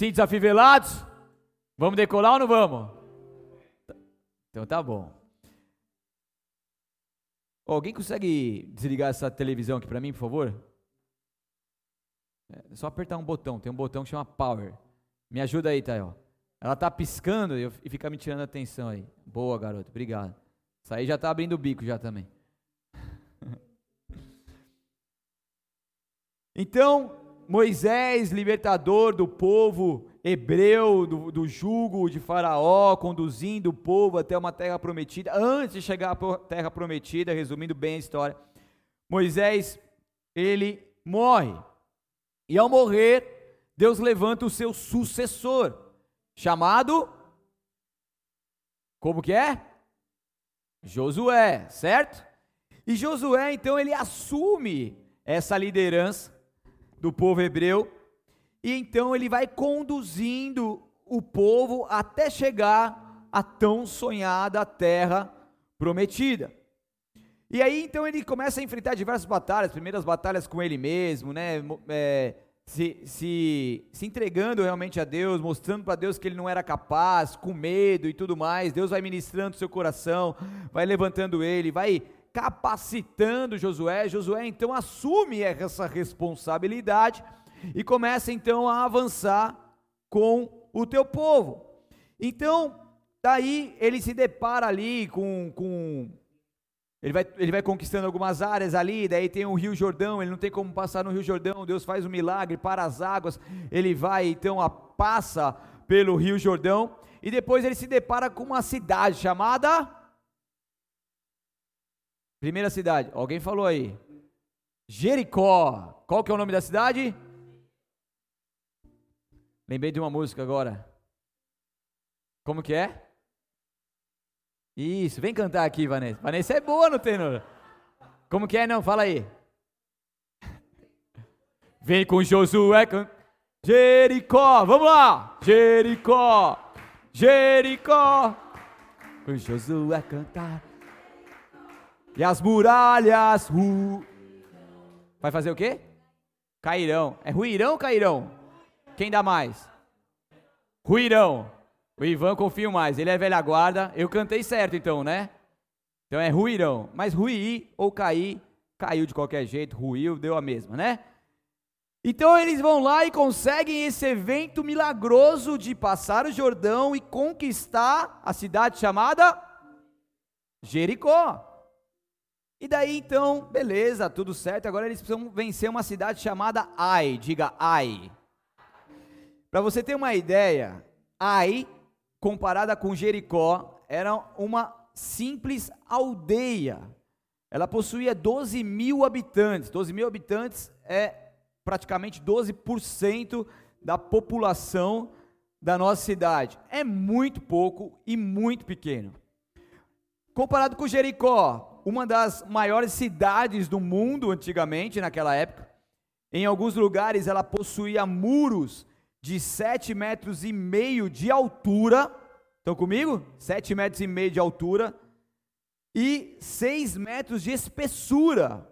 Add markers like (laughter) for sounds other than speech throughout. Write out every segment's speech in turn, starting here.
Cintos afivelados? Vamos decolar ou não vamos? Então tá bom. Alguém consegue desligar essa televisão aqui para mim, por favor? É só apertar um botão, tem um botão que chama Power. Me ajuda aí, Tayo. Ela tá piscando e, e fica me tirando a atenção aí. Boa, garoto, obrigado. Isso aí já tá abrindo o bico já também. (laughs) então, Moisés, libertador do povo hebreu, do, do jugo de Faraó, conduzindo o povo até uma terra prometida, antes de chegar à terra prometida, resumindo bem a história, Moisés, ele morre. E ao morrer, Deus levanta o seu sucessor, chamado como que é? Josué, certo? E Josué, então, ele assume essa liderança do povo hebreu, e então ele vai conduzindo o povo até chegar à tão sonhada terra prometida. E aí então ele começa a enfrentar diversas batalhas, primeiras batalhas com ele mesmo, né? É, se, se, se entregando realmente a Deus, mostrando para Deus que ele não era capaz, com medo e tudo mais. Deus vai ministrando seu coração, vai levantando ele, vai capacitando Josué. Josué então assume essa responsabilidade e começa então a avançar com o teu povo. Então, daí ele se depara ali com, com ele vai, ele vai conquistando algumas áreas ali, daí tem o Rio Jordão, ele não tem como passar no Rio Jordão, Deus faz um milagre para as águas, ele vai então a, passa pelo Rio Jordão, e depois ele se depara com uma cidade chamada. Primeira cidade, alguém falou aí. Jericó. Qual que é o nome da cidade? Lembrei de uma música agora. Como que é? Isso, vem cantar aqui, Vanessa. Vanessa é boa no tenor. Como que é, não? Fala aí. (laughs) Vem com Josué. Can... Jericó, vamos lá. Jericó, Jericó. Com Josué cantar. E as muralhas ru... Vai fazer o quê? Cairão. É ruirão ou cairão? Quem dá mais? Ruirão. O Ivan confio mais, ele é velha guarda. Eu cantei certo então, né? Então é ruirão. Mas ruir ou cair, caiu de qualquer jeito, ruiu, deu a mesma, né? Então eles vão lá e conseguem esse evento milagroso de passar o Jordão e conquistar a cidade chamada Jericó. E daí então, beleza, tudo certo. Agora eles precisam vencer uma cidade chamada Ai. Diga Ai. Para você ter uma ideia, Ai comparada com Jericó, era uma simples aldeia. Ela possuía 12 mil habitantes. 12 mil habitantes é praticamente 12% da população da nossa cidade. É muito pouco e muito pequeno. Comparado com Jericó, uma das maiores cidades do mundo antigamente, naquela época, em alguns lugares ela possuía muros de sete metros e meio de altura. Estão comigo? Sete metros e meio de altura e seis metros de espessura.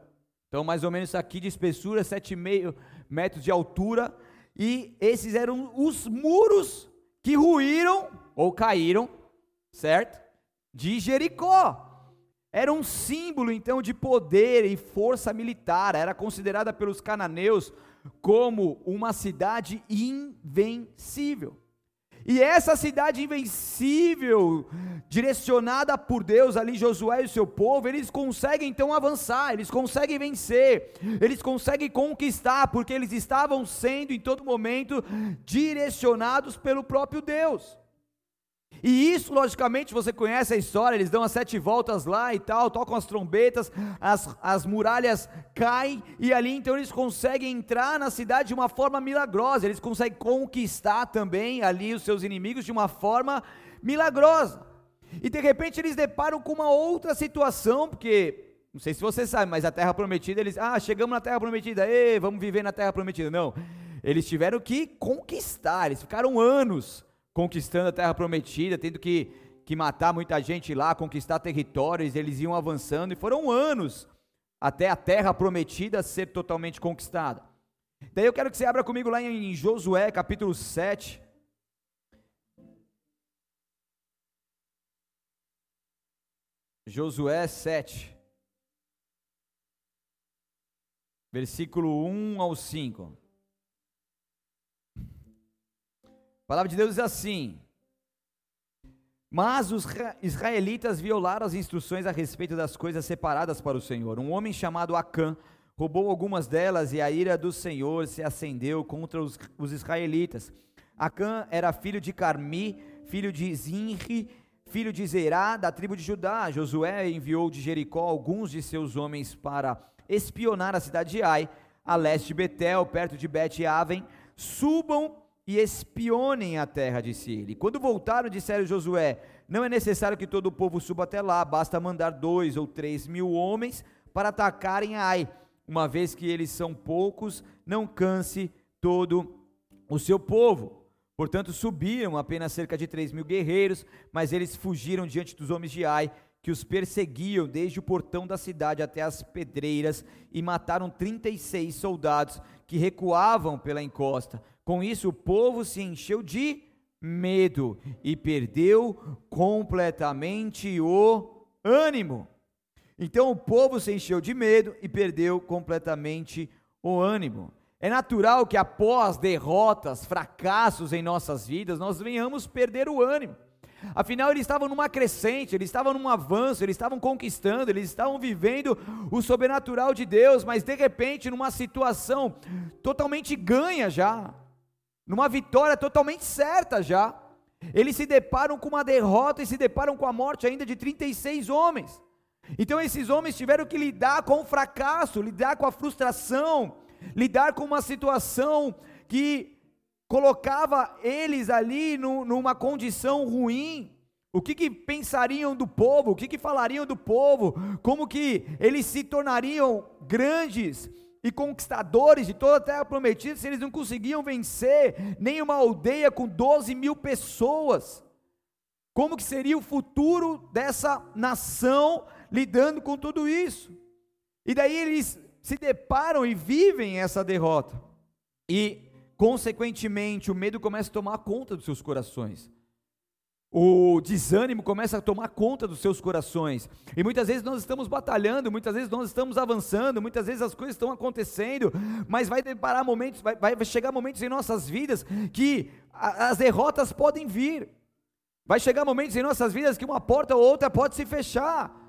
Então, mais ou menos aqui de espessura, sete e meio metros de altura. E esses eram os muros que ruíram ou caíram, certo? De Jericó. Era um símbolo então de poder e força militar. Era considerada pelos cananeus como uma cidade invencível. E essa cidade invencível, direcionada por Deus ali, Josué e seu povo, eles conseguem então avançar, eles conseguem vencer, eles conseguem conquistar, porque eles estavam sendo em todo momento direcionados pelo próprio Deus. E isso, logicamente, você conhece a história, eles dão as sete voltas lá e tal, tocam as trombetas, as, as muralhas caem, e ali então eles conseguem entrar na cidade de uma forma milagrosa, eles conseguem conquistar também ali os seus inimigos de uma forma milagrosa. E de repente eles deparam com uma outra situação, porque, não sei se você sabe, mas a terra prometida, eles, ah, chegamos na terra prometida, ei, vamos viver na terra prometida. Não, eles tiveram que conquistar, eles ficaram anos conquistando a terra prometida, tendo que, que matar muita gente lá, conquistar territórios, eles iam avançando, e foram anos até a terra prometida ser totalmente conquistada. Daí eu quero que você abra comigo lá em Josué capítulo 7. Josué 7, versículo 1 ao 5. Palavra de Deus diz assim: Mas os israelitas violaram as instruções a respeito das coisas separadas para o Senhor. Um homem chamado Acã roubou algumas delas e a ira do Senhor se acendeu contra os, os israelitas. Acã era filho de Carmi, filho de Zinri, filho de Zerá, da tribo de Judá. Josué enviou de Jericó alguns de seus homens para espionar a cidade de Ai, a leste de Betel, perto de Bet-Aven. Subam e espionem a terra, disse ele. Quando voltaram, disseram Josué: Não é necessário que todo o povo suba até lá, basta mandar dois ou três mil homens para atacarem Ai. Uma vez que eles são poucos, não canse todo o seu povo. Portanto, subiram apenas cerca de três mil guerreiros, mas eles fugiram diante dos homens de Ai, que os perseguiam desde o portão da cidade até as pedreiras, e mataram 36 soldados que recuavam pela encosta. Com isso, o povo se encheu de medo e perdeu completamente o ânimo. Então o povo se encheu de medo e perdeu completamente o ânimo. É natural que após derrotas, fracassos em nossas vidas, nós venhamos perder o ânimo. Afinal, eles estavam numa crescente, eles estavam num avanço, eles estavam conquistando, eles estavam vivendo o sobrenatural de Deus, mas de repente, numa situação totalmente ganha já, numa vitória totalmente certa já, eles se deparam com uma derrota e se deparam com a morte ainda de 36 homens. Então, esses homens tiveram que lidar com o fracasso, lidar com a frustração, lidar com uma situação que colocava eles ali no, numa condição ruim. O que, que, pensariam do povo? O que, que falariam do povo? Como que eles se tornariam grandes e conquistadores de toda a terra prometida se eles não conseguiam vencer nem uma aldeia com 12 mil pessoas? Como que seria o futuro dessa nação lidando com tudo isso? E daí eles se deparam e vivem essa derrota. E, consequentemente, o medo começa a tomar conta dos seus corações. O desânimo começa a tomar conta dos seus corações. E muitas vezes nós estamos batalhando, muitas vezes nós estamos avançando, muitas vezes as coisas estão acontecendo, mas vai deparar momentos, vai, vai chegar momentos em nossas vidas que a, as derrotas podem vir. Vai chegar momentos em nossas vidas que uma porta ou outra pode se fechar.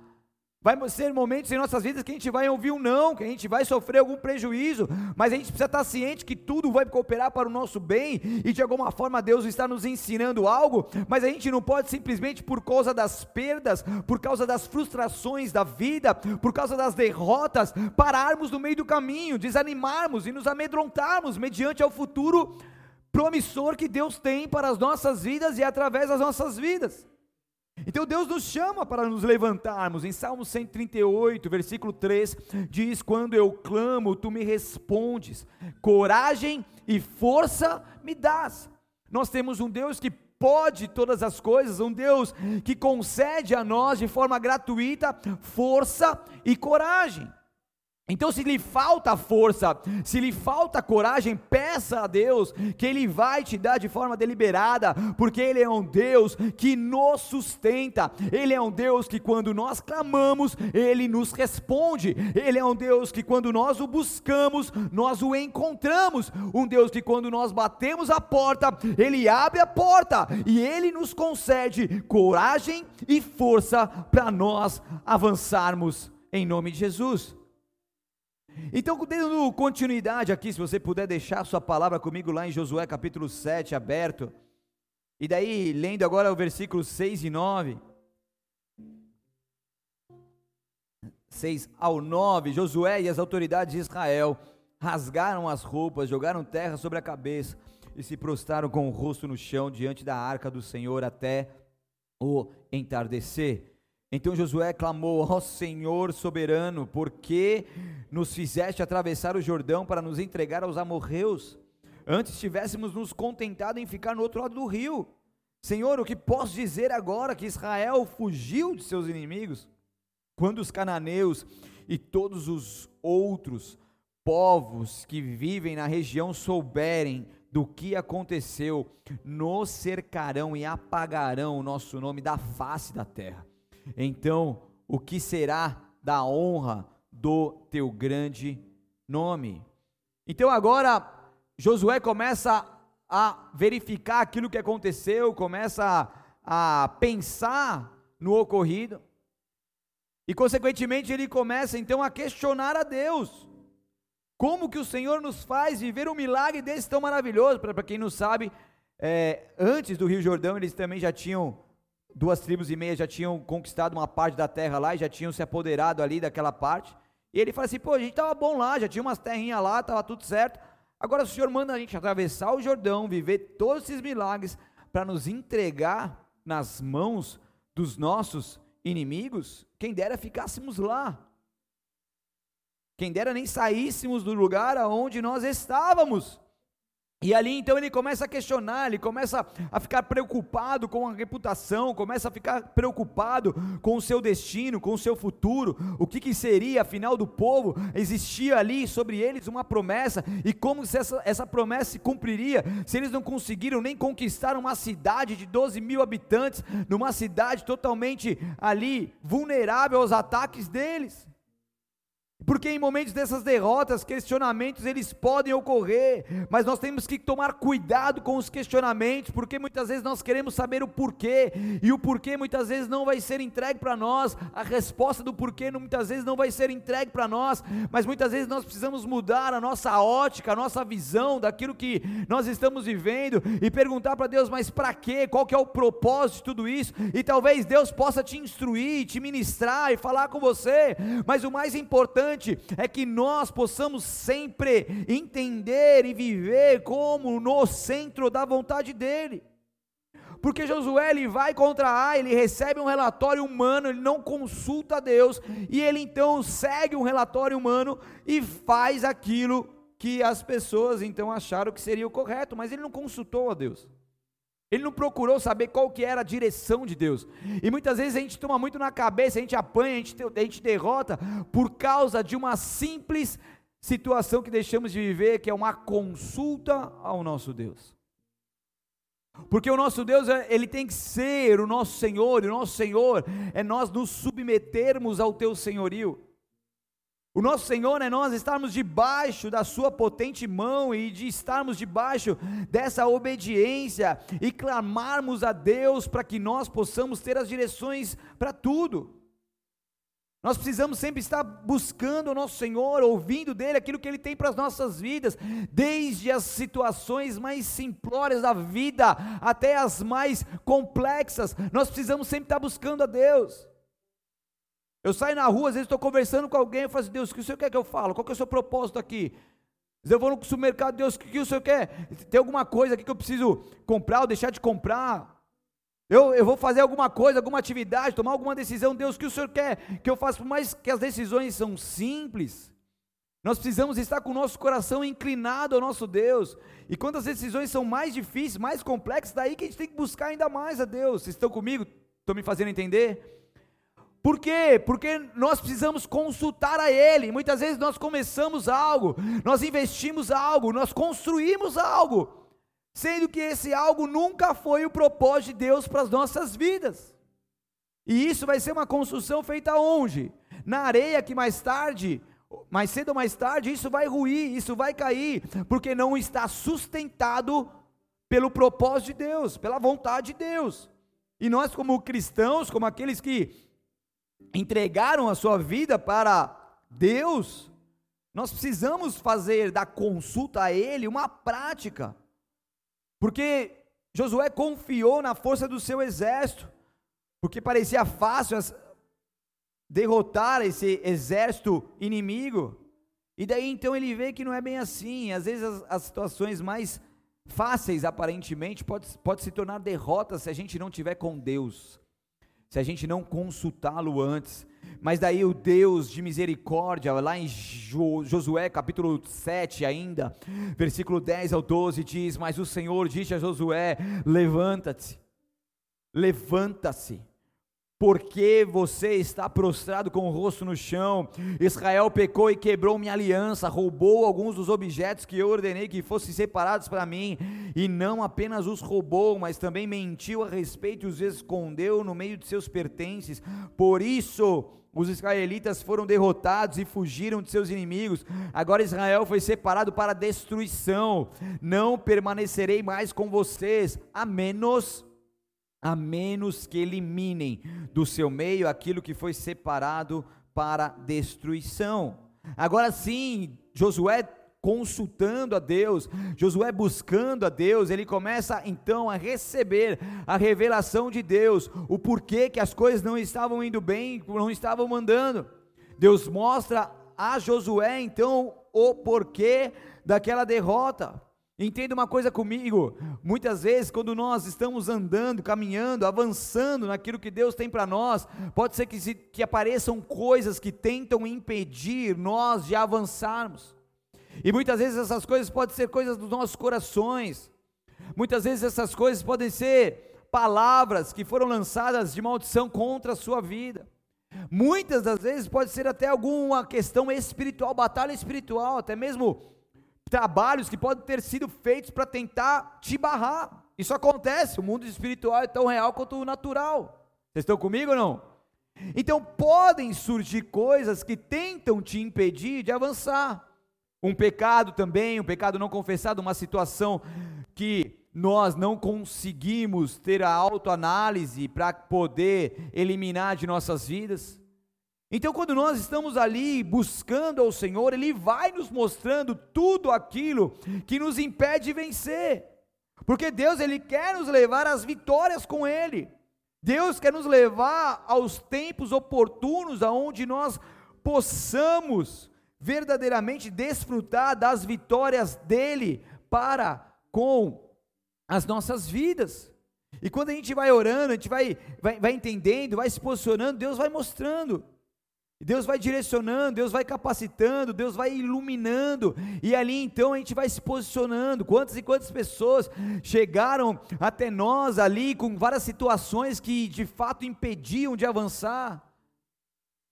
Vai ser momentos em nossas vidas que a gente vai ouvir um não, que a gente vai sofrer algum prejuízo, mas a gente precisa estar ciente que tudo vai cooperar para o nosso bem e de alguma forma Deus está nos ensinando algo, mas a gente não pode simplesmente por causa das perdas, por causa das frustrações da vida, por causa das derrotas, pararmos no meio do caminho, desanimarmos e nos amedrontarmos mediante ao futuro promissor que Deus tem para as nossas vidas e através das nossas vidas. Então Deus nos chama para nos levantarmos. Em Salmo 138, versículo 3, diz: Quando eu clamo, tu me respondes, coragem e força me dás. Nós temos um Deus que pode todas as coisas, um Deus que concede a nós de forma gratuita força e coragem. Então, se lhe falta força, se lhe falta coragem, peça a Deus que Ele vai te dar de forma deliberada, porque Ele é um Deus que nos sustenta, Ele é um Deus que, quando nós clamamos, Ele nos responde, Ele é um Deus que, quando nós o buscamos, nós o encontramos, um Deus que, quando nós batemos a porta, Ele abre a porta e Ele nos concede coragem e força para nós avançarmos. Em nome de Jesus. Então, dando continuidade aqui, se você puder deixar sua palavra comigo lá em Josué capítulo 7, aberto. E daí, lendo agora o versículo 6 e 9. 6 ao 9, Josué e as autoridades de Israel rasgaram as roupas, jogaram terra sobre a cabeça e se prostraram com o rosto no chão diante da arca do Senhor até o entardecer. Então Josué clamou: Ó oh Senhor soberano, por que nos fizeste atravessar o Jordão para nos entregar aos amorreus? Antes tivéssemos nos contentado em ficar no outro lado do rio. Senhor, o que posso dizer agora que Israel fugiu de seus inimigos? Quando os cananeus e todos os outros povos que vivem na região souberem do que aconteceu, nos cercarão e apagarão o nosso nome da face da terra. Então, o que será da honra do teu grande nome? Então, agora, Josué começa a verificar aquilo que aconteceu, começa a, a pensar no ocorrido, e consequentemente ele começa então a questionar a Deus. Como que o Senhor nos faz viver um milagre desse tão maravilhoso? Para quem não sabe, é, antes do Rio Jordão, eles também já tinham, duas tribos e meia já tinham conquistado uma parte da terra lá e já tinham se apoderado ali daquela parte. E ele fala assim: pô, a gente estava bom lá, já tinha umas terrinhas lá, estava tudo certo. Agora o Senhor manda a gente atravessar o Jordão, viver todos esses milagres, para nos entregar nas mãos dos nossos inimigos. Quem dera ficássemos lá. Quem dera nem saíssemos do lugar aonde nós estávamos. E ali então ele começa a questionar, ele começa a ficar preocupado com a reputação, começa a ficar preocupado com o seu destino, com o seu futuro, o que, que seria afinal do povo, existia ali sobre eles uma promessa, e como essa, essa promessa se cumpriria, se eles não conseguiram nem conquistar uma cidade de 12 mil habitantes, numa cidade totalmente ali vulnerável aos ataques deles. Porque em momentos dessas derrotas, questionamentos eles podem ocorrer, mas nós temos que tomar cuidado com os questionamentos, porque muitas vezes nós queremos saber o porquê, e o porquê muitas vezes não vai ser entregue para nós, a resposta do porquê muitas vezes não vai ser entregue para nós, mas muitas vezes nós precisamos mudar a nossa ótica, a nossa visão daquilo que nós estamos vivendo e perguntar para Deus, mas para quê? Qual que é o propósito de tudo isso? E talvez Deus possa te instruir, te ministrar e falar com você, mas o mais importante importante é que nós possamos sempre entender e viver como no centro da vontade dele. Porque Josué ele vai contra Ai, ele recebe um relatório humano, ele não consulta Deus, e ele então segue um relatório humano e faz aquilo que as pessoas então acharam que seria o correto, mas ele não consultou a Deus. Ele não procurou saber qual que era a direção de Deus. E muitas vezes a gente toma muito na cabeça, a gente apanha, a gente, a gente derrota por causa de uma simples situação que deixamos de viver, que é uma consulta ao nosso Deus. Porque o nosso Deus, ele tem que ser o nosso Senhor, e o nosso Senhor é nós nos submetermos ao teu senhorio. O nosso Senhor é nós estarmos debaixo da Sua potente mão e de estarmos debaixo dessa obediência e clamarmos a Deus para que nós possamos ter as direções para tudo. Nós precisamos sempre estar buscando o nosso Senhor, ouvindo dele aquilo que ele tem para as nossas vidas, desde as situações mais simplórias da vida até as mais complexas. Nós precisamos sempre estar buscando a Deus. Eu saio na rua, às vezes estou conversando com alguém, eu falo assim, Deus, o que o Senhor quer que eu falo? Qual que é o seu propósito aqui? Eu vou no supermercado, Deus, o que o Senhor quer? Tem alguma coisa aqui que eu preciso comprar ou deixar de comprar? Eu, eu vou fazer alguma coisa, alguma atividade, tomar alguma decisão, Deus, o que o Senhor quer que eu faça? Por mais que as decisões são simples, nós precisamos estar com o nosso coração inclinado ao nosso Deus. E quando as decisões são mais difíceis, mais complexas, daí que a gente tem que buscar ainda mais a Deus. Vocês estão comigo? Estão me fazendo entender? Por quê? Porque nós precisamos consultar a Ele. Muitas vezes nós começamos algo, nós investimos algo, nós construímos algo, sendo que esse algo nunca foi o propósito de Deus para as nossas vidas. E isso vai ser uma construção feita onde? Na areia que mais tarde, mais cedo ou mais tarde, isso vai ruir, isso vai cair, porque não está sustentado pelo propósito de Deus, pela vontade de Deus. E nós, como cristãos, como aqueles que entregaram a sua vida para Deus, nós precisamos fazer da consulta a Ele uma prática, porque Josué confiou na força do seu exército, porque parecia fácil derrotar esse exército inimigo, e daí então ele vê que não é bem assim, às vezes as, as situações mais fáceis aparentemente pode, pode se tornar derrotas se a gente não tiver com Deus se a gente não consultá-lo antes. Mas daí o Deus de misericórdia, lá em Josué capítulo 7 ainda, versículo 10 ao 12 diz: Mas o Senhor disse a Josué: Levanta-te, levanta-se, porque você está prostrado com o rosto no chão. Israel pecou e quebrou minha aliança, roubou alguns dos objetos que eu ordenei que fossem separados para mim, e não apenas os roubou, mas também mentiu a respeito e os escondeu no meio de seus pertences. Por isso, os israelitas foram derrotados e fugiram de seus inimigos. Agora Israel foi separado para destruição. Não permanecerei mais com vocês, a menos a menos que eliminem do seu meio aquilo que foi separado para destruição. Agora sim, Josué consultando a Deus, Josué buscando a Deus, ele começa então a receber a revelação de Deus, o porquê que as coisas não estavam indo bem, não estavam mandando. Deus mostra a Josué então o porquê daquela derrota. Entenda uma coisa comigo: muitas vezes, quando nós estamos andando, caminhando, avançando naquilo que Deus tem para nós, pode ser que, se, que apareçam coisas que tentam impedir nós de avançarmos. E muitas vezes essas coisas podem ser coisas dos nossos corações, muitas vezes essas coisas podem ser palavras que foram lançadas de maldição contra a sua vida. Muitas das vezes pode ser até alguma questão espiritual, batalha espiritual, até mesmo trabalhos que podem ter sido feitos para tentar te barrar. Isso acontece, o mundo espiritual é tão real quanto o natural. Vocês estão comigo ou não? Então podem surgir coisas que tentam te impedir de avançar. Um pecado também, um pecado não confessado, uma situação que nós não conseguimos ter a autoanálise para poder eliminar de nossas vidas. Então, quando nós estamos ali buscando ao Senhor, Ele vai nos mostrando tudo aquilo que nos impede de vencer, porque Deus Ele quer nos levar às vitórias com Ele. Deus quer nos levar aos tempos oportunos, aonde nós possamos verdadeiramente desfrutar das vitórias dele para com as nossas vidas. E quando a gente vai orando, a gente vai, vai, vai entendendo, vai se posicionando, Deus vai mostrando. Deus vai direcionando, Deus vai capacitando, Deus vai iluminando, e ali então a gente vai se posicionando. Quantas e quantas pessoas chegaram até nós ali com várias situações que de fato impediam de avançar,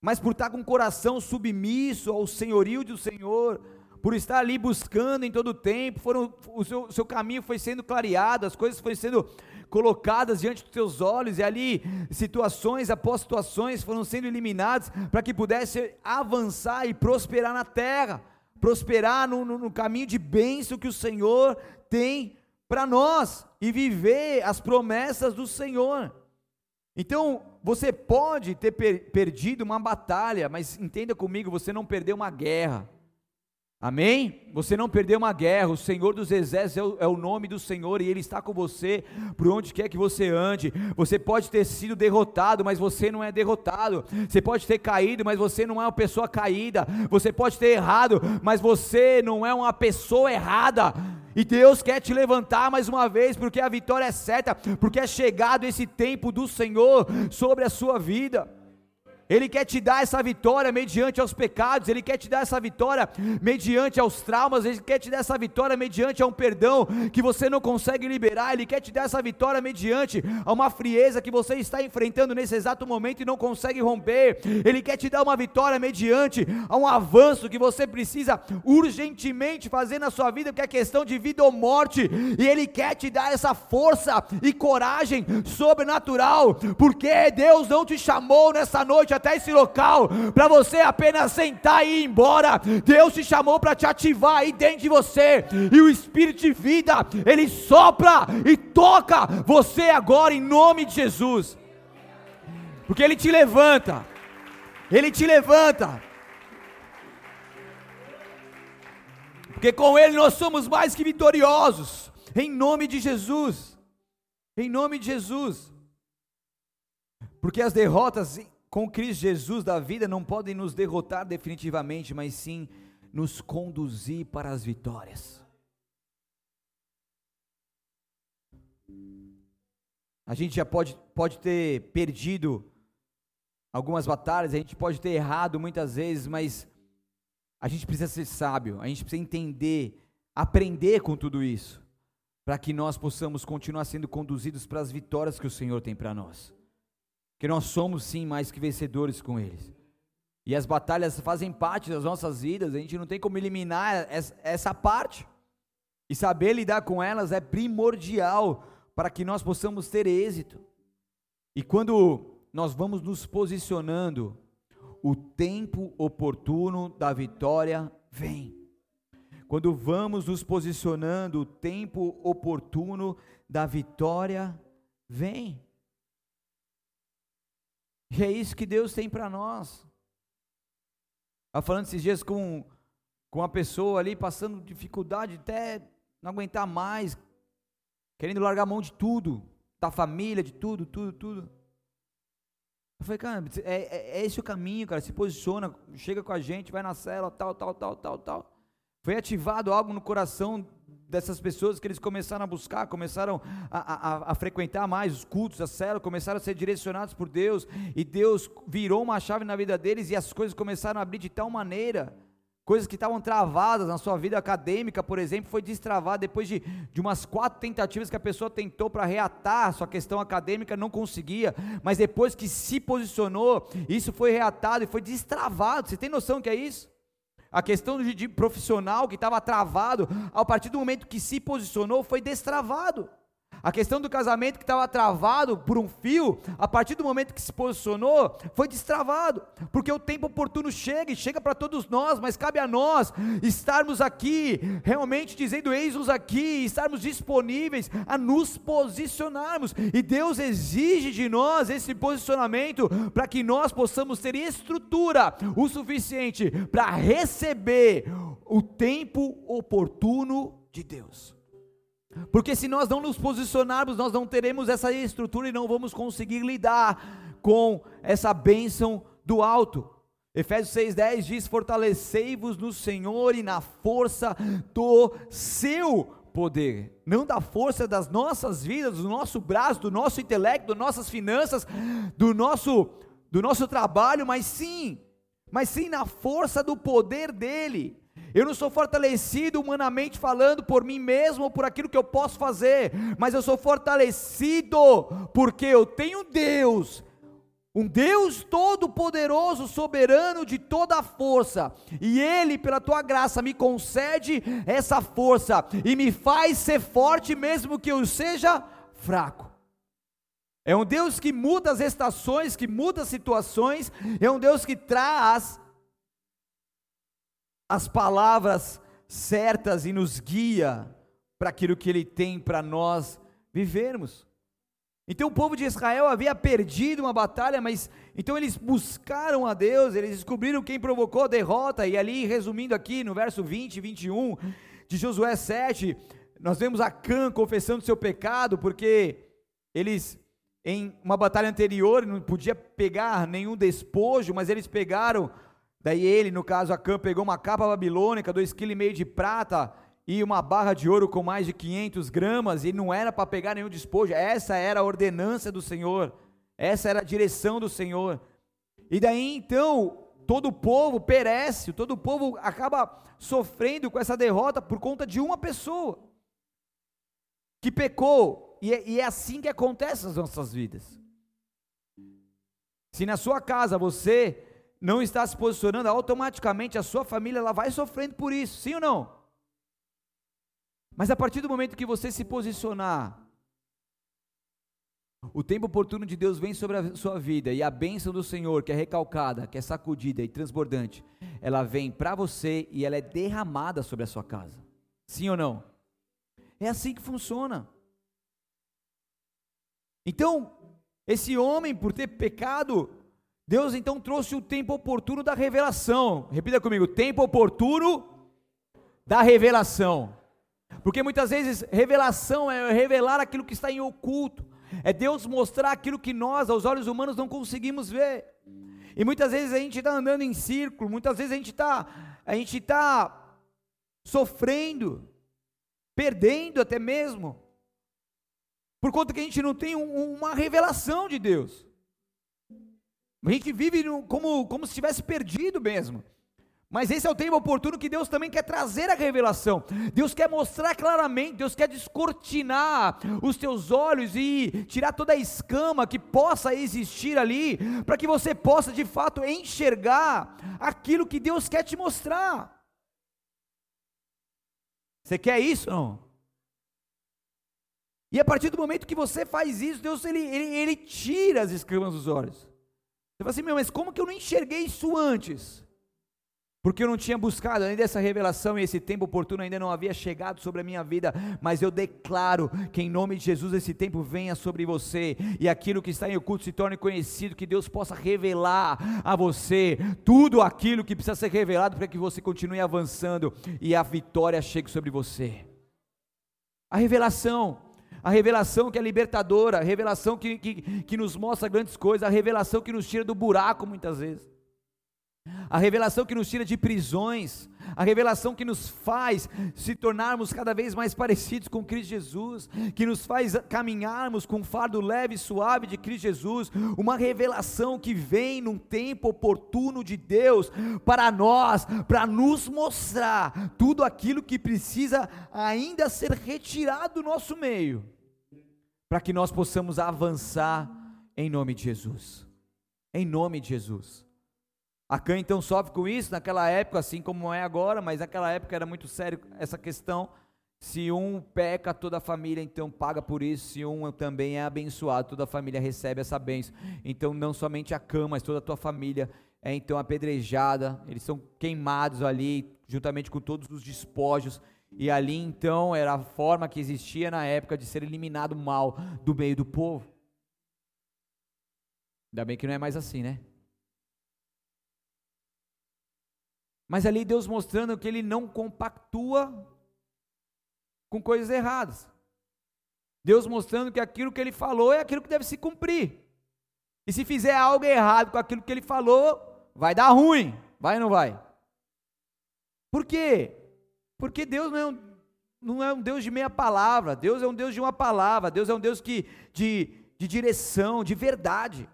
mas por estar com o coração submisso ao senhorio do Senhor, por estar ali buscando em todo o tempo, foram, o seu, seu caminho foi sendo clareado, as coisas foram sendo colocadas diante dos teus olhos, e ali situações após situações foram sendo eliminadas para que pudesse avançar e prosperar na terra, prosperar no, no, no caminho de bênção que o Senhor tem para nós e viver as promessas do Senhor. Então, você pode ter per perdido uma batalha, mas entenda comigo, você não perdeu uma guerra. Amém? Você não perdeu uma guerra, o Senhor dos Exércitos é o, é o, nome do Senhor e Ele está com você por onde quer que você ande. Você pode ter sido derrotado, mas você não é derrotado. Você pode ter caído, mas você não é uma pessoa caída. Você pode ter errado, mas você não é uma pessoa errada. E Deus quer te levantar mais uma vez, porque a vitória é certa, porque é chegado esse tempo do Senhor sobre a sua vida. Ele quer te dar essa vitória mediante aos pecados, Ele quer te dar essa vitória mediante aos traumas, Ele quer te dar essa vitória mediante a um perdão que você não consegue liberar, Ele quer te dar essa vitória mediante a uma frieza que você está enfrentando nesse exato momento e não consegue romper, Ele quer te dar uma vitória mediante a um avanço que você precisa urgentemente fazer na sua vida, que é questão de vida ou morte, e Ele quer te dar essa força e coragem sobrenatural, porque Deus não te chamou nessa noite até esse local, para você apenas sentar e ir embora. Deus te chamou para te ativar aí dentro de você, e o Espírito de vida, ele sopra e toca você agora em nome de Jesus, porque ele te levanta, ele te levanta. Porque com Ele nós somos mais que vitoriosos, em nome de Jesus, em nome de Jesus. Porque as derrotas com Cristo Jesus da vida não podem nos derrotar definitivamente, mas sim nos conduzir para as vitórias. A gente já pode, pode ter perdido algumas batalhas, a gente pode ter errado muitas vezes, mas a gente precisa ser sábio, a gente precisa entender, aprender com tudo isso, para que nós possamos continuar sendo conduzidos para as vitórias que o Senhor tem para nós. Que nós somos sim mais que vencedores com eles. E as batalhas fazem parte das nossas vidas, a gente não tem como eliminar essa parte. E saber lidar com elas é primordial para que nós possamos ter êxito. E quando nós vamos nos posicionando, o tempo oportuno da vitória vem. Quando vamos nos posicionando, o tempo oportuno da vitória vem. E é isso que Deus tem para nós. Estava falando esses dias com, com uma pessoa ali passando dificuldade até não aguentar mais, querendo largar a mão de tudo, da família, de tudo, tudo, tudo. Eu falei, cara, é, é, é esse o caminho, cara. Se posiciona, chega com a gente, vai na cela, tal, tal, tal, tal, tal. Foi ativado algo no coração dessas pessoas que eles começaram a buscar, começaram a, a, a, frequentar mais os cultos, a célula, começaram a ser direcionados por Deus, e Deus virou uma chave na vida deles e as coisas começaram a abrir de tal maneira. Coisas que estavam travadas na sua vida acadêmica, por exemplo, foi destravada depois de, de umas quatro tentativas que a pessoa tentou para reatar sua questão acadêmica, não conseguia, mas depois que se posicionou, isso foi reatado e foi destravado. Você tem noção que é isso? A questão de, profissional que estava travado, a partir do momento que se posicionou, foi destravado. A questão do casamento que estava travado por um fio, a partir do momento que se posicionou, foi destravado, porque o tempo oportuno chega e chega para todos nós, mas cabe a nós estarmos aqui, realmente dizendo: eis-nos aqui, estarmos disponíveis a nos posicionarmos, e Deus exige de nós esse posicionamento para que nós possamos ter estrutura o suficiente para receber o tempo oportuno de Deus. Porque se nós não nos posicionarmos, nós não teremos essa estrutura e não vamos conseguir lidar com essa bênção do alto. Efésios 6,10 diz: Fortalecei-vos no Senhor e na força do seu poder, não da força das nossas vidas, do nosso braço, do nosso intelecto, das nossas finanças, do nosso, do nosso trabalho, mas sim, mas sim na força do poder dele. Eu não sou fortalecido humanamente falando por mim mesmo ou por aquilo que eu posso fazer, mas eu sou fortalecido porque eu tenho Deus, um Deus todo-poderoso, soberano de toda a força, e Ele, pela tua graça, me concede essa força e me faz ser forte, mesmo que eu seja fraco. É um Deus que muda as estações, que muda as situações, é um Deus que traz as palavras certas e nos guia para aquilo que Ele tem para nós vivermos. Então o povo de Israel havia perdido uma batalha, mas então eles buscaram a Deus, eles descobriram quem provocou a derrota, e ali, resumindo aqui no verso 20 e 21 de Josué 7, nós vemos Acã confessando seu pecado, porque eles, em uma batalha anterior, não podia pegar nenhum despojo, mas eles pegaram Daí ele, no caso Acã, pegou uma capa babilônica, dois quilos e meio de prata e uma barra de ouro com mais de 500 gramas, e não era para pegar nenhum despojo, essa era a ordenança do Senhor, essa era a direção do Senhor. E daí então, todo o povo perece, todo o povo acaba sofrendo com essa derrota por conta de uma pessoa que pecou, e é, e é assim que acontece nas nossas vidas. Se na sua casa você não está se posicionando, automaticamente a sua família ela vai sofrendo por isso, sim ou não? Mas a partir do momento que você se posicionar, o tempo oportuno de Deus vem sobre a sua vida e a bênção do Senhor, que é recalcada, que é sacudida e transbordante, ela vem para você e ela é derramada sobre a sua casa. Sim ou não? É assim que funciona. Então, esse homem, por ter pecado, Deus então trouxe o tempo oportuno da revelação. Repita comigo: tempo oportuno da revelação. Porque muitas vezes revelação é revelar aquilo que está em oculto, é Deus mostrar aquilo que nós, aos olhos humanos, não conseguimos ver. E muitas vezes a gente está andando em círculo, muitas vezes a gente está, a gente está sofrendo, perdendo até mesmo, por conta que a gente não tem um, uma revelação de Deus. A gente vive como, como se tivesse perdido mesmo. Mas esse é o tempo oportuno que Deus também quer trazer a revelação. Deus quer mostrar claramente, Deus quer descortinar os teus olhos e tirar toda a escama que possa existir ali, para que você possa de fato enxergar aquilo que Deus quer te mostrar. Você quer isso não? E a partir do momento que você faz isso, Deus ele, ele, ele tira as escamas dos olhos. Você fala assim, meu, mas como que eu não enxerguei isso antes? porque eu não tinha buscado ainda essa revelação e esse tempo oportuno ainda não havia chegado sobre a minha vida, mas eu declaro que em nome de Jesus esse tempo venha sobre você e aquilo que está em oculto se torne conhecido, que Deus possa revelar a você tudo aquilo que precisa ser revelado para que você continue avançando e a vitória chegue sobre você. A revelação, a revelação que é libertadora, a revelação que, que, que nos mostra grandes coisas, a revelação que nos tira do buraco muitas vezes. A revelação que nos tira de prisões, a revelação que nos faz se tornarmos cada vez mais parecidos com Cristo Jesus, que nos faz caminharmos com um fardo leve e suave de Cristo Jesus, uma revelação que vem num tempo oportuno de Deus para nós, para nos mostrar tudo aquilo que precisa ainda ser retirado do nosso meio, para que nós possamos avançar em nome de Jesus. Em nome de Jesus. Acã então sofre com isso naquela época, assim como é agora, mas naquela época era muito sério essa questão. Se um peca, toda a família então paga por isso. Se um também é abençoado, toda a família recebe essa bênção. Então, não somente a cama, mas toda a tua família é então apedrejada. Eles são queimados ali, juntamente com todos os despojos. E ali então era a forma que existia na época de ser eliminado o mal do meio do povo. Ainda bem que não é mais assim, né? Mas ali Deus mostrando que ele não compactua com coisas erradas. Deus mostrando que aquilo que ele falou é aquilo que deve se cumprir. E se fizer algo errado com aquilo que ele falou, vai dar ruim. Vai ou não vai? Por quê? Porque Deus não é um, não é um Deus de meia palavra. Deus é um Deus de uma palavra. Deus é um Deus que, de, de direção, de verdade.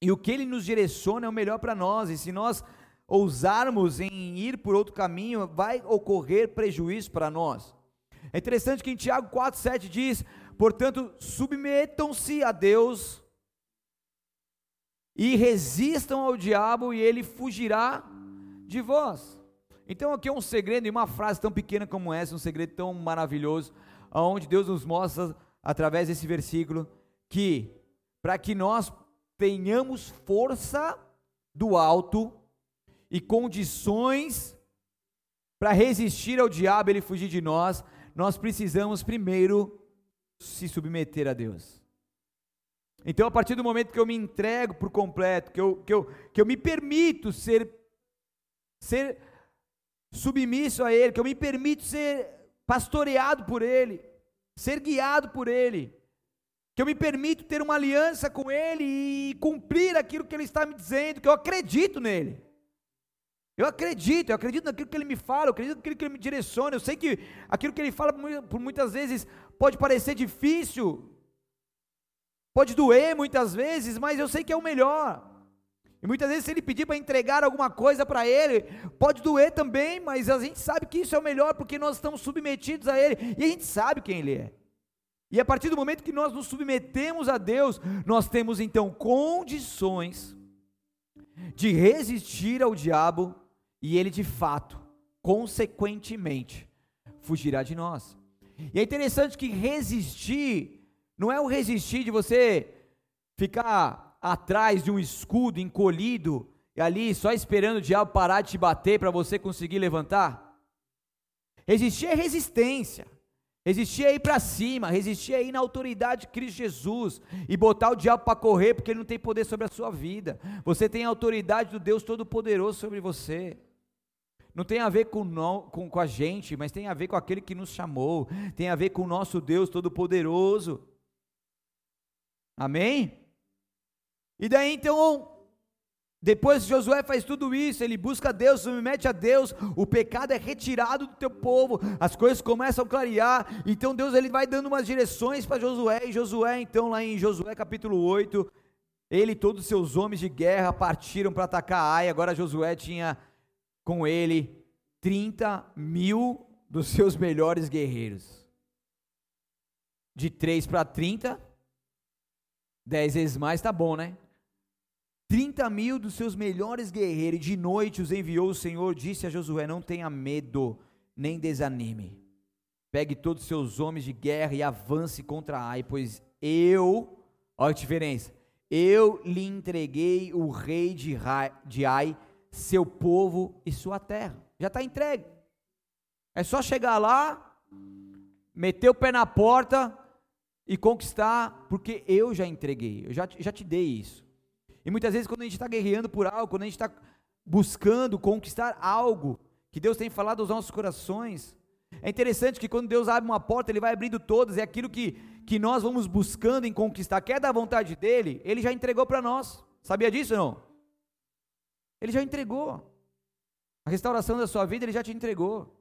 E o que ele nos direciona é o melhor para nós. E se nós ousarmos em ir por outro caminho, vai ocorrer prejuízo para nós. É interessante que em Tiago 4,7 diz: portanto, submetam-se a Deus e resistam ao diabo, e ele fugirá de vós. Então, aqui é um segredo, e uma frase tão pequena como essa, um segredo tão maravilhoso, onde Deus nos mostra, através desse versículo, que para que nós tenhamos força do alto, e condições para resistir ao diabo ele fugir de nós, nós precisamos primeiro se submeter a Deus. Então, a partir do momento que eu me entrego por completo, que eu, que eu, que eu me permito ser, ser submisso a Ele, que eu me permito ser pastoreado por Ele, ser guiado por Ele, que eu me permito ter uma aliança com Ele e cumprir aquilo que Ele está me dizendo, que eu acredito nele. Eu acredito, eu acredito naquilo que ele me fala, eu acredito naquilo que ele me direciona. Eu sei que aquilo que ele fala por muitas vezes pode parecer difícil, pode doer muitas vezes, mas eu sei que é o melhor. E muitas vezes, se ele pedir para entregar alguma coisa para ele, pode doer também, mas a gente sabe que isso é o melhor porque nós estamos submetidos a ele e a gente sabe quem ele é. E a partir do momento que nós nos submetemos a Deus, nós temos então condições de resistir ao diabo e ele de fato, consequentemente, fugirá de nós. E é interessante que resistir não é o resistir de você ficar atrás de um escudo encolhido e ali só esperando o diabo parar de te bater para você conseguir levantar. Resistir é resistência. Resistir é ir para cima, resistir é ir na autoridade de Cristo Jesus e botar o diabo para correr, porque ele não tem poder sobre a sua vida. Você tem a autoridade do Deus Todo-Poderoso sobre você não tem a ver com, no, com, com a gente, mas tem a ver com aquele que nos chamou, tem a ver com o nosso Deus Todo-Poderoso. Amém? E daí então, depois Josué faz tudo isso, ele busca Deus, submete a Deus, o pecado é retirado do teu povo, as coisas começam a clarear, então Deus ele vai dando umas direções para Josué, e Josué então lá em Josué capítulo 8, ele e todos os seus homens de guerra partiram para atacar Ai, agora Josué tinha com ele 30 mil dos seus melhores guerreiros. De 3 para 30, 10 vezes mais tá bom, né? 30 mil dos seus melhores guerreiros, e de noite os enviou o Senhor, disse a Josué: Não tenha medo, nem desanime. Pegue todos os seus homens de guerra e avance contra Ai, pois eu, olha a diferença, eu lhe entreguei o rei de, Ai, seu povo e sua terra. Já está entregue. É só chegar lá, meter o pé na porta e conquistar, porque eu já entreguei, eu já, já te dei isso. E muitas vezes, quando a gente está guerreando por algo, quando a gente está buscando conquistar algo que Deus tem falado aos nossos corações, é interessante que quando Deus abre uma porta, Ele vai abrindo todas, é aquilo que, que nós vamos buscando em conquistar, quer da vontade dEle, Ele já entregou para nós. Sabia disso ou não? Ele já entregou. A restauração da sua vida, Ele já te entregou.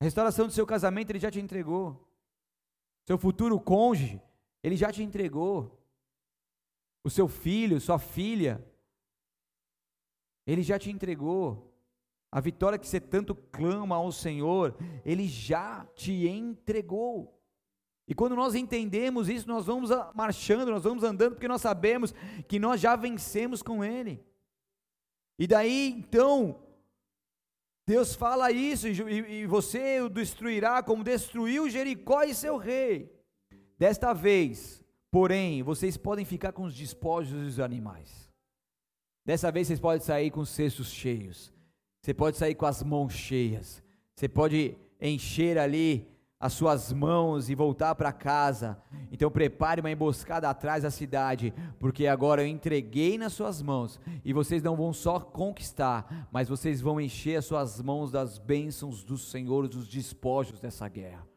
A restauração do seu casamento, Ele já te entregou. Seu futuro cônjuge, Ele já te entregou o seu filho, sua filha, ele já te entregou. A vitória que você tanto clama ao Senhor, ele já te entregou. E quando nós entendemos isso, nós vamos marchando, nós vamos andando, porque nós sabemos que nós já vencemos com ele. E daí, então, Deus fala isso, e você o destruirá como destruiu Jericó e seu rei. Desta vez, Porém, vocês podem ficar com os despojos dos animais. Dessa vez vocês podem sair com os cestos cheios. Você pode sair com as mãos cheias. Você pode encher ali as suas mãos e voltar para casa. Então prepare uma emboscada atrás da cidade, porque agora eu entreguei nas suas mãos, e vocês não vão só conquistar, mas vocês vão encher as suas mãos das bênçãos do Senhor, dos despojos dessa guerra.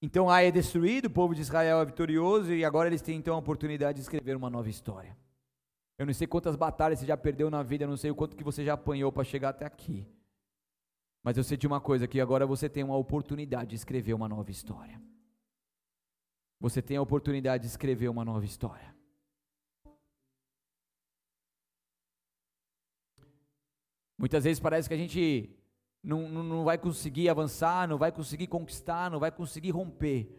Então Ai é destruído, o povo de Israel é vitorioso e agora eles têm então a oportunidade de escrever uma nova história. Eu não sei quantas batalhas você já perdeu na vida, eu não sei o quanto que você já apanhou para chegar até aqui. Mas eu sei de uma coisa, que agora você tem uma oportunidade de escrever uma nova história. Você tem a oportunidade de escrever uma nova história. Muitas vezes parece que a gente não, não, não vai conseguir avançar, não vai conseguir conquistar, não vai conseguir romper.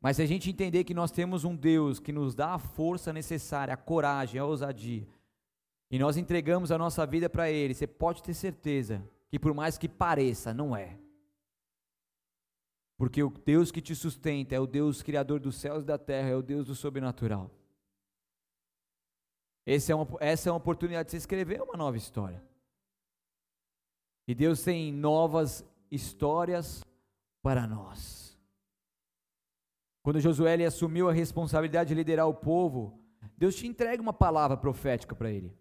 Mas se a gente entender que nós temos um Deus que nos dá a força necessária, a coragem, a ousadia, e nós entregamos a nossa vida para Ele, você pode ter certeza que, por mais que pareça, não é. Porque o Deus que te sustenta é o Deus criador dos céus e da terra, é o Deus do sobrenatural. É uma, essa é uma oportunidade de você escrever uma nova história. E Deus tem novas histórias para nós. Quando Josué assumiu a responsabilidade de liderar o povo, Deus te entrega uma palavra profética para ele.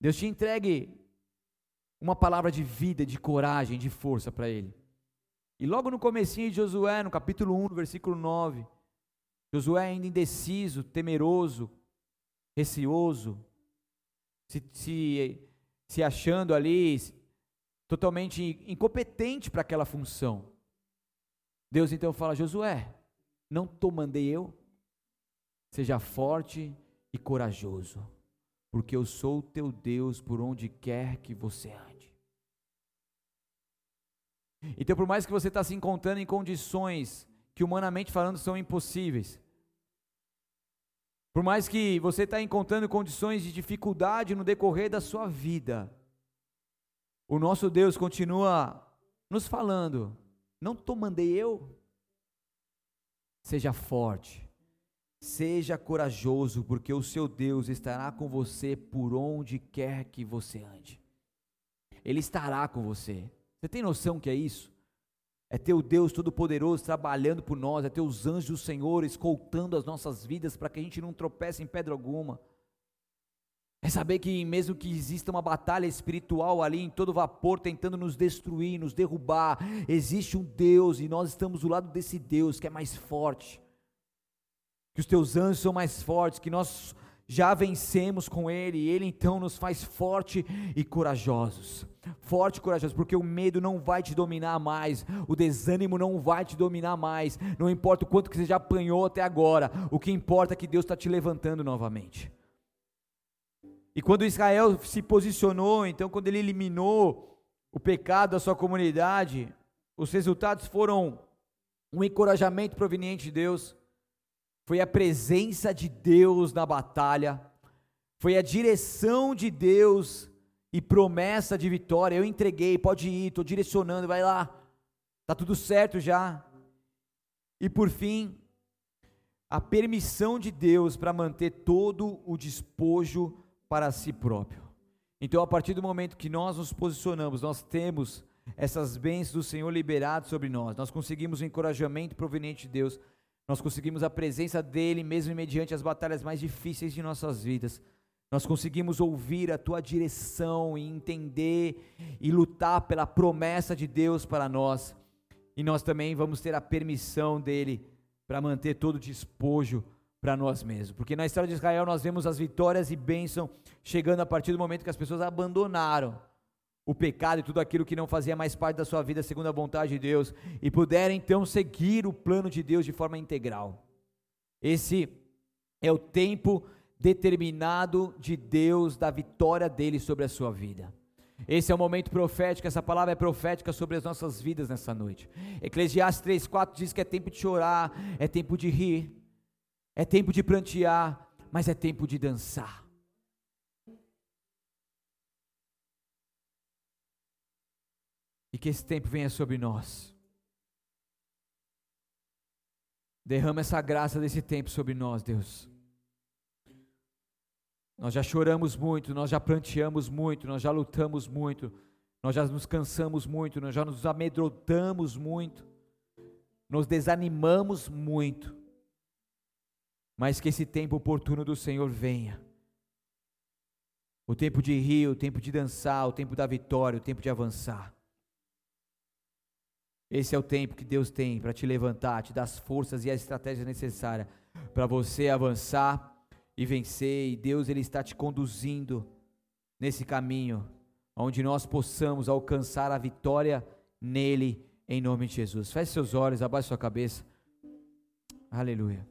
Deus te entregue uma palavra de vida, de coragem, de força para ele. E logo no comecinho de Josué, no capítulo 1, no versículo 9, Josué ainda indeciso, temeroso, receoso, se, se, se achando ali, totalmente incompetente para aquela função. Deus então fala: Josué, não te mandei eu? Seja forte e corajoso, porque eu sou o teu Deus por onde quer que você ande. Então, por mais que você está se encontrando em condições que, humanamente falando, são impossíveis, por mais que você está encontrando condições de dificuldade no decorrer da sua vida, o nosso Deus continua nos falando: não te mandei eu? Seja forte, seja corajoso, porque o seu Deus estará com você por onde quer que você ande. Ele estará com você. Você tem noção que é isso? É ter o Deus Todo-Poderoso trabalhando por nós, é ter os anjos do Senhor escoltando as nossas vidas para que a gente não tropece em pedra alguma. É saber que, mesmo que exista uma batalha espiritual ali em todo vapor, tentando nos destruir, nos derrubar, existe um Deus e nós estamos do lado desse Deus que é mais forte. Que os teus anjos são mais fortes, que nós já vencemos com Ele, e Ele então nos faz forte e corajosos. Forte e corajosos, porque o medo não vai te dominar mais, o desânimo não vai te dominar mais, não importa o quanto que você já apanhou até agora, o que importa é que Deus está te levantando novamente. E quando Israel se posicionou, então quando ele eliminou o pecado da sua comunidade, os resultados foram um encorajamento proveniente de Deus, foi a presença de Deus na batalha, foi a direção de Deus e promessa de vitória. Eu entreguei, pode ir, estou direcionando, vai lá, está tudo certo já. E por fim, a permissão de Deus para manter todo o despojo para si próprio. Então, a partir do momento que nós nos posicionamos, nós temos essas bênçãos do Senhor liberadas sobre nós, nós conseguimos o encorajamento proveniente de Deus, nós conseguimos a presença dEle, mesmo mediante as batalhas mais difíceis de nossas vidas. Nós conseguimos ouvir a tua direção e entender e lutar pela promessa de Deus para nós. E nós também vamos ter a permissão dele para manter todo o despojo para nós mesmos. Porque na história de Israel nós vemos as vitórias e bênção chegando a partir do momento que as pessoas abandonaram o pecado e tudo aquilo que não fazia mais parte da sua vida segundo a vontade de Deus e puderam então seguir o plano de Deus de forma integral. Esse é o tempo determinado de Deus da vitória dele sobre a sua vida. Esse é o momento profético, essa palavra é profética sobre as nossas vidas nessa noite. Eclesiastes 3:4 diz que é tempo de chorar, é tempo de rir, é tempo de prantear, mas é tempo de dançar. E que esse tempo venha sobre nós. Derrama essa graça desse tempo sobre nós, Deus. Nós já choramos muito, nós já pranteamos muito, nós já lutamos muito, nós já nos cansamos muito, nós já nos amedrontamos muito, nos desanimamos muito. Mas que esse tempo oportuno do Senhor venha. O tempo de rir, o tempo de dançar, o tempo da vitória, o tempo de avançar. Esse é o tempo que Deus tem para te levantar, te dar as forças e a estratégia necessária para você avançar e vencer. E Deus ele está te conduzindo nesse caminho, onde nós possamos alcançar a vitória nele, em nome de Jesus. Feche seus olhos, abaixe sua cabeça. Aleluia.